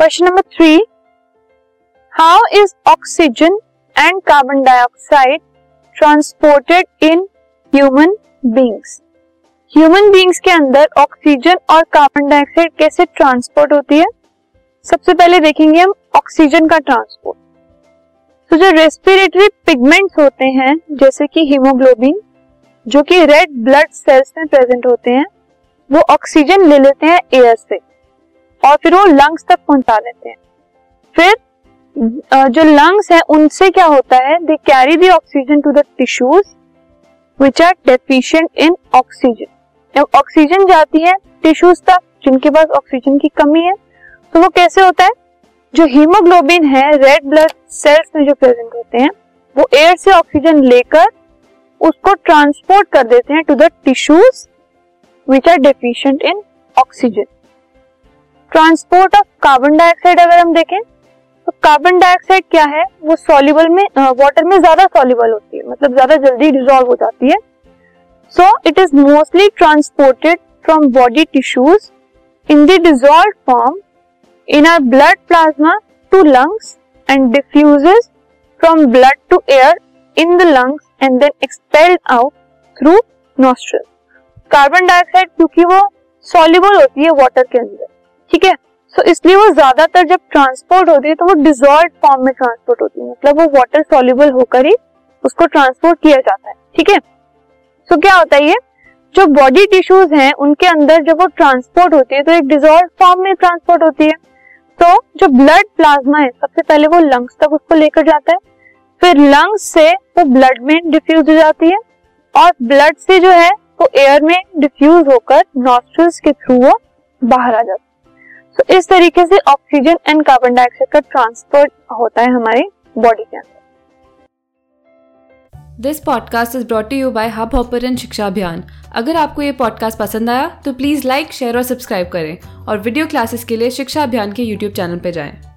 Question number three how is oxygen and carbon dioxide transported in human beings human beings के अंदर oxygen और carbon dioxide कैसे transport होती है? सबसे पहले देखेंगे हम ऑक्सीजन का ट्रांसपोर्ट तो जो रेस्पिरेटरी पिगमेंट्स होते हैं, जैसे कि हीमोग्लोबिन जो कि रेड ब्लड सेल्स में प्रेजेंट होते हैं, वो ऑक्सीजन ले लेते हैं एयर से. और फिर वो लंग्स तक पहुँचा देते हैं। फिर जो लंग्स है, उनसे क्या होता है? They carry the oxygen to the tissues which are deficient in oxygen जब ऑक्सीजन जाती है टिश्यूज तक, जिनके पास ऑक्सीजन की कमी है तो वो कैसे होता है? जो हीमोग्लोबिन है रेड ब्लड सेल्स में जो प्रेजेंट होते हैं, वो एयर से ऑक्सीजन लेकर उसको ट्रांसपोर्ट कर देते हैं to the tissues which are deficient in oxygen transport of carbon dioxide अगर हम देखें तो कार्बन डाइऑक्साइड क्या है? वो सॉल्युबल में वाटर में ज़्यादा सॉल्युबल होती है मतलब ज़्यादा जल्दी डिजोल्व हो जाती है। So it is mostly transported from body tissues in the dissolve form in our blood plasma to lungs and diffuses from blood to air in the lungs and then expelled out through nostril carbon dioxide क्योंकि वो soluble होती है water के अंदर। ठीक है? सो इसलिए वो ज़्यादातर जब ट्रांसपोर्ट होती है तो वो डिजोल्व फॉर्म में ट्रांसपोर्ट होती है। मतलब वो वाटर सॉल्युबल होकर ही उसको ट्रांसपोर्ट किया जाता है। ठीक है? सो क्या होता है ये? जो बॉडी टिश्यूज हैं, उनके अंदर जब वो ट्रांसपोर्ट होती है तो एक डिजोल्व फॉर्म में ट्रांसपोर्ट होती है। तो जो ब्लड प्लाज्मा है, सबसे पहले वो लंग्स तक उसको लेकर जाता है। फिर लंग्स से वो ब्लड में डिफ्यूज हो जाती है और ब्लड से जो है, वो एयर में डिफ्यूज होकर नॉस्ट्रल्स के थ्रू वो बाहर आ जाता है। तो इस तरीके से ऑक्सीजन एंड कार्बन डाइऑक्साइड का ट्रांसफ़र होता है हमारे बॉडी के अंदर। This podcast is brought you by Hubhopper Shiksha Abhiyan अगर आपको ये पॉडकास्ट पसंद आया तो प्लीज़ लाइक शेयर और सब्सक्राइब करें। और वीडियो क्लासेस के लिए शिक्षा अभियान के यूट्यूब चैनल पर जाएँ।